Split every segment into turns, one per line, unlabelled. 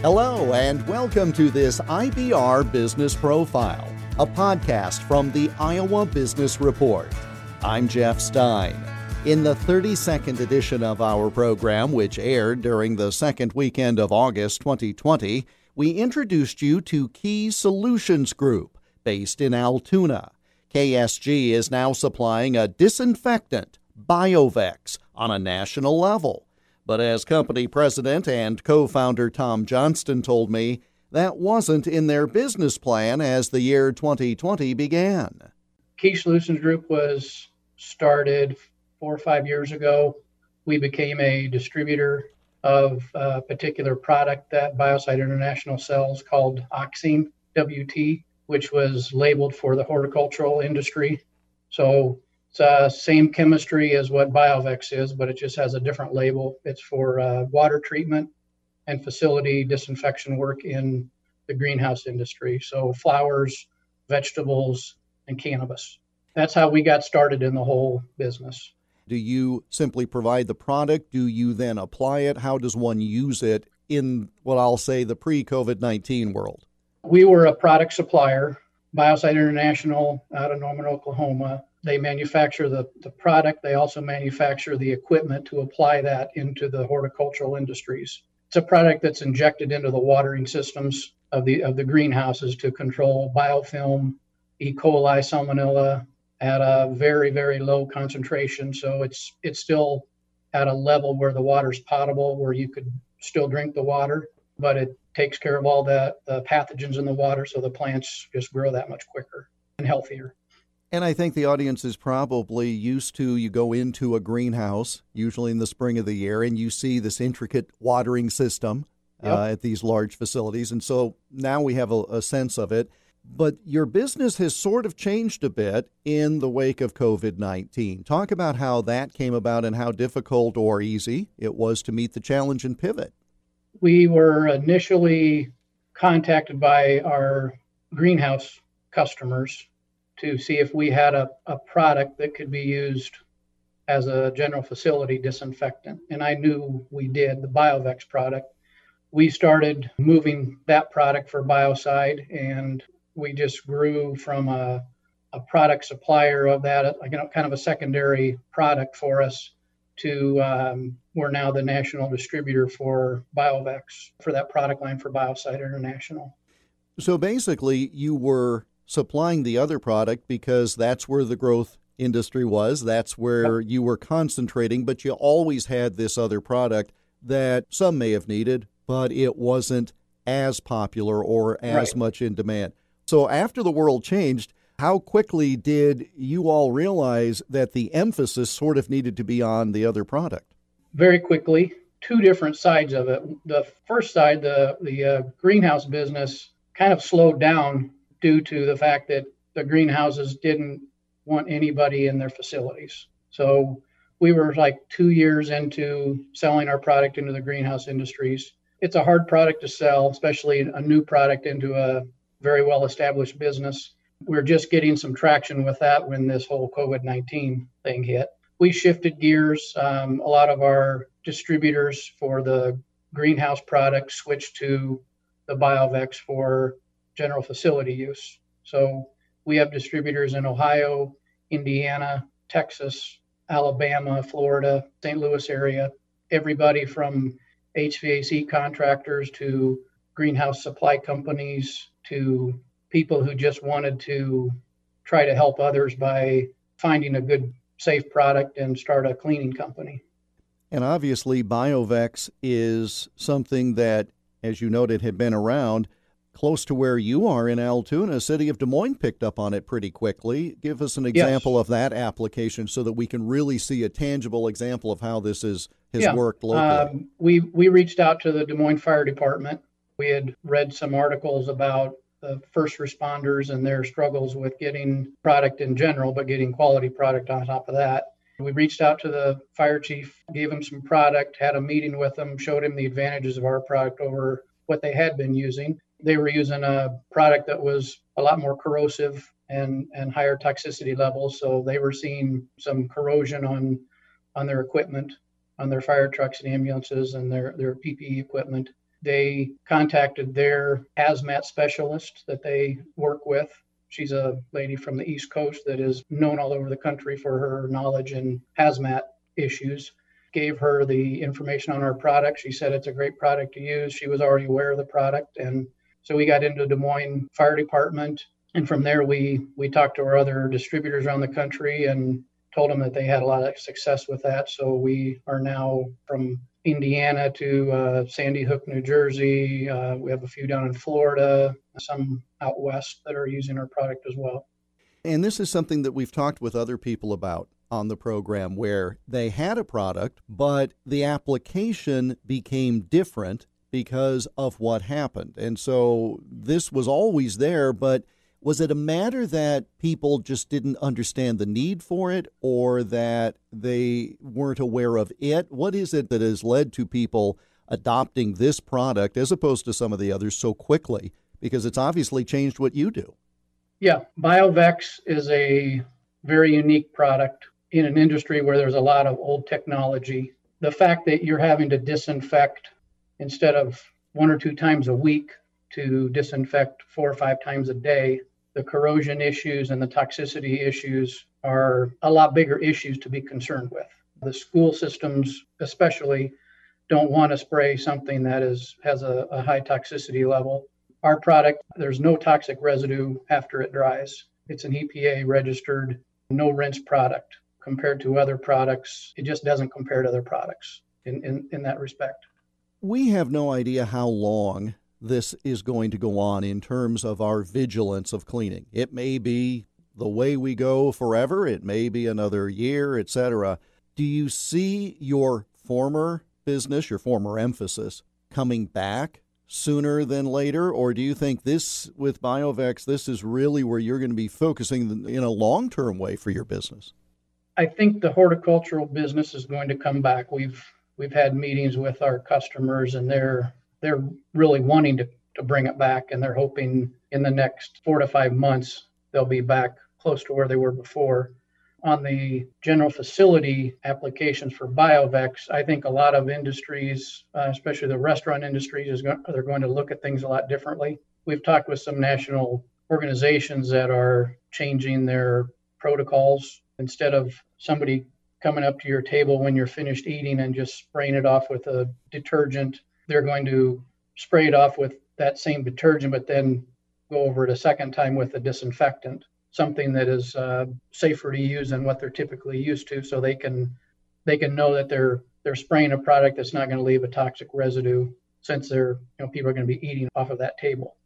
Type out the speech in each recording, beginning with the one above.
Hello, and welcome to this IBR Business Profile, a podcast from the Iowa Business Report. I'm Jeff Stein. In the 32nd edition of our program, which aired during the second weekend of August 2020, we introduced you to Key Solutions Group, based in Altoona. KSG is now supplying a disinfectant, Biovex, on a national level. But as company president and co founder Tom Johnston told me, that wasn't in their business plan as the year 2020 began.
Key Solutions Group was started four or five years ago. We became a distributor of a particular product that Biocide International sells called Oxine WT, which was labeled for the horticultural industry. So uh, same chemistry as what Biovex is, but it just has a different label. It's for uh, water treatment and facility disinfection work in the greenhouse industry. So flowers, vegetables, and cannabis. That's how we got started in the whole business.
Do you simply provide the product? Do you then apply it? How does one use it in what I'll say the pre COVID 19 world?
We were a product supplier, Biocide International out of Norman, Oklahoma they manufacture the, the product. They also manufacture the equipment to apply that into the horticultural industries. It's a product that's injected into the watering systems of the of the greenhouses to control biofilm, E. coli, salmonella at a very very low concentration. So it's it's still at a level where the water's potable, where you could still drink the water, but it takes care of all the, the pathogens in the water, so the plants just grow that much quicker and healthier.
And I think the audience is probably used to you go into a greenhouse, usually in the spring of the year, and you see this intricate watering system yep. uh, at these large facilities. And so now we have a, a sense of it. But your business has sort of changed a bit in the wake of COVID 19. Talk about how that came about and how difficult or easy it was to meet the challenge and pivot.
We were initially contacted by our greenhouse customers to see if we had a, a product that could be used as a general facility disinfectant. And I knew we did, the BioVex product. We started moving that product for Biocide, and we just grew from a, a product supplier of that, you know, kind of a secondary product for us, to um, we're now the national distributor for BioVex for that product line for Biocide International.
So basically, you were supplying the other product because that's where the growth industry was. That's where you were concentrating, but you always had this other product that some may have needed, but it wasn't as popular or as right. much in demand. So after the world changed, how quickly did you all realize that the emphasis sort of needed to be on the other product?
Very quickly. Two different sides of it. The first side, the the uh, greenhouse business, kind of slowed down due to the fact that the greenhouses didn't want anybody in their facilities. So we were like two years into selling our product into the greenhouse industries. It's a hard product to sell, especially a new product into a very well established business. We're just getting some traction with that when this whole COVID 19 thing hit. We shifted gears. Um, a lot of our distributors for the greenhouse product switched to the BioVex for general facility use. So we have distributors in Ohio, Indiana, Texas, Alabama, Florida, St. Louis area, everybody from HVAC contractors to greenhouse supply companies to people who just wanted to try to help others by finding a good, safe product and start a cleaning company.
And obviously, BioVex is something that, as you noted, had been around close to where you are in Altoona, city of Des Moines picked up on it pretty quickly. Give us an example yes. of that application so that we can really see a tangible example of how this is has yeah. worked locally. Um,
we we reached out to the Des Moines Fire Department. We had read some articles about the first responders and their struggles with getting product in general, but getting quality product on top of that. We reached out to the fire chief, gave him some product, had a meeting with him, showed him the advantages of our product over what they had been using they were using a product that was a lot more corrosive and and higher toxicity levels so they were seeing some corrosion on on their equipment on their fire trucks and ambulances and their their ppe equipment They contacted their hazmat specialist that they work with. She's a lady from the East Coast that is known all over the country for her knowledge in hazmat issues. Gave her the information on our product. She said it's a great product to use. She was already aware of the product. And so we got into Des Moines Fire Department. And from there, we, we talked to our other distributors around the country and told them that they had a lot of success with that. So we are now from Indiana to uh, Sandy Hook, New Jersey. Uh, we have a few down in Florida, some out west that are using our product as well.
And this is something that we've talked with other people about on the program where they had a product, but the application became different because of what happened. And so this was always there, but was it a matter that people just didn't understand the need for it or that they weren't aware of it? What is it that has led to people adopting this product as opposed to some of the others so quickly? Because it's obviously changed what you do.
Yeah, BioVex is a very unique product in an industry where there's a lot of old technology. The fact that you're having to disinfect instead of one or two times a week to disinfect four or five times a day, the corrosion issues and the toxicity issues are a lot bigger issues to be concerned with. The school systems, especially, don't want to spray something that is has a, a high toxicity level. Our product, there's no toxic residue after it dries. It's an EPA registered, no rinse product compared to other products. It just doesn't compare to other products in, in, in that respect.
We have no idea how long this is going to go on in terms of our vigilance of cleaning. It may be the way we go forever, it may be another year, etc. Do you see your former business, your former emphasis, coming back sooner than later? Or do you think this, with BioVex, this is really where you're going to be focusing in a long term way for your business?
I think the horticultural business is going to come back. We've we've had meetings with our customers and they're they're really wanting to, to bring it back and they're hoping in the next four to five months they'll be back close to where they were before. On the general facility applications for BioVex, I think a lot of industries, uh, especially the restaurant industries, is going, they're going to look at things a lot differently. We've talked with some national organizations that are changing their protocols instead of somebody coming up to your table when you're finished eating and just spraying it off with a detergent they're going to spray it off with that same detergent, but then go over it a second time with a disinfectant, something that is uh, safer to use than what they're typically used to, so they can they can know that they're they're spraying a product that's not going to leave a toxic residue, since they're you know people are going to be eating off of that table.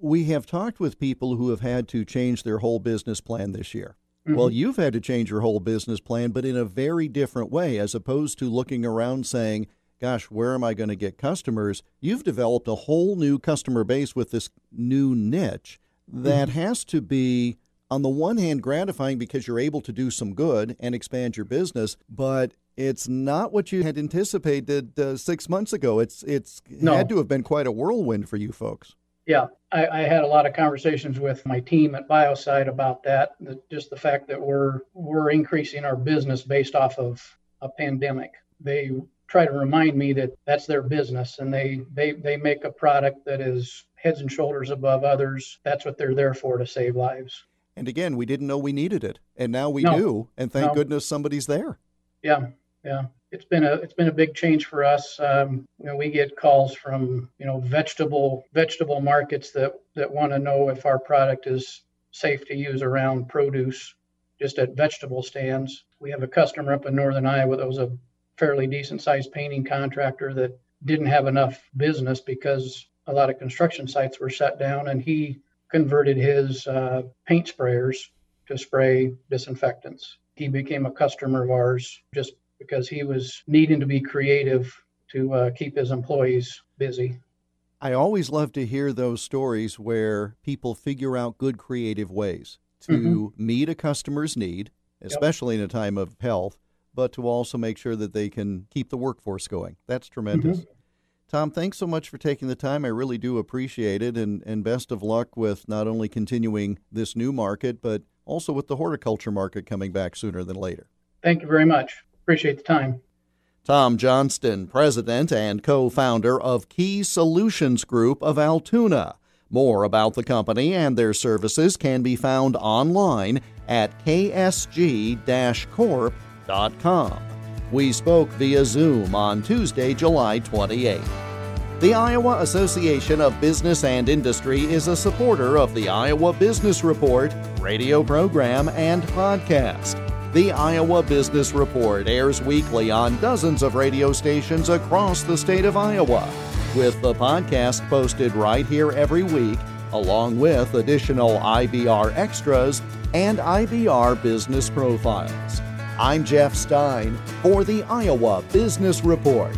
We have talked with people who have had to change their whole business plan this year. Mm-hmm. Well, you've had to change your whole business plan, but in a very different way, as opposed to looking around saying, gosh, where am I going to get customers? You've developed a whole new customer base with this new niche that mm-hmm. has to be, on the one hand, gratifying because you're able to do some good and expand your business, but it's not what you had anticipated uh, six months ago. It's it's no. had to have been quite a whirlwind for you folks.
Yeah, I, I, had a lot of conversations with my team at Biocide about that. The, just the fact that we're we're increasing our business based off of a pandemic. They try to remind me that that's their business and they they they make a product that is heads and shoulders above others. That's what they're there for to save lives.
And again, we didn't know we needed it, and now we no. do. And thank no. goodness somebody's there.
Yeah, yeah. It's been a it's been a big change for us. Um, you know, we get calls from you know vegetable vegetable markets that that want to know if our product is safe to use around produce, just at vegetable stands. We have a customer up in northern Iowa that was a fairly decent sized painting contractor that didn't have enough business because a lot of construction sites were shut down and he converted his uh, paint sprayers to spray disinfectants. He became a customer of ours just because he was needing to be creative to uh, keep his employees busy.
I always love to hear those stories where people figure out good creative ways to mm-hmm. meet a customer's need, especially yep. in a time of health, but to also make sure that they can keep the workforce going. That's tremendous. Mm-hmm. Tom, thanks so much for taking the time. I really do appreciate it, and, and best of luck with not only continuing this new market, but also with the horticulture market coming back sooner than later.
Thank you very much. Appreciate the time.
Tom Johnston, president and co founder of Key Solutions Group of Altoona. More about the company and their services can be found online at ksg corp.com. We spoke via Zoom on Tuesday, July 28th. The Iowa Association of Business and Industry is a supporter of the Iowa Business Report, radio program, and podcast. The Iowa Business Report airs weekly on dozens of radio stations across the state of Iowa, with the podcast posted right here every week, along with additional IBR extras and IBR business profiles. I'm Jeff Stein for the Iowa Business Report.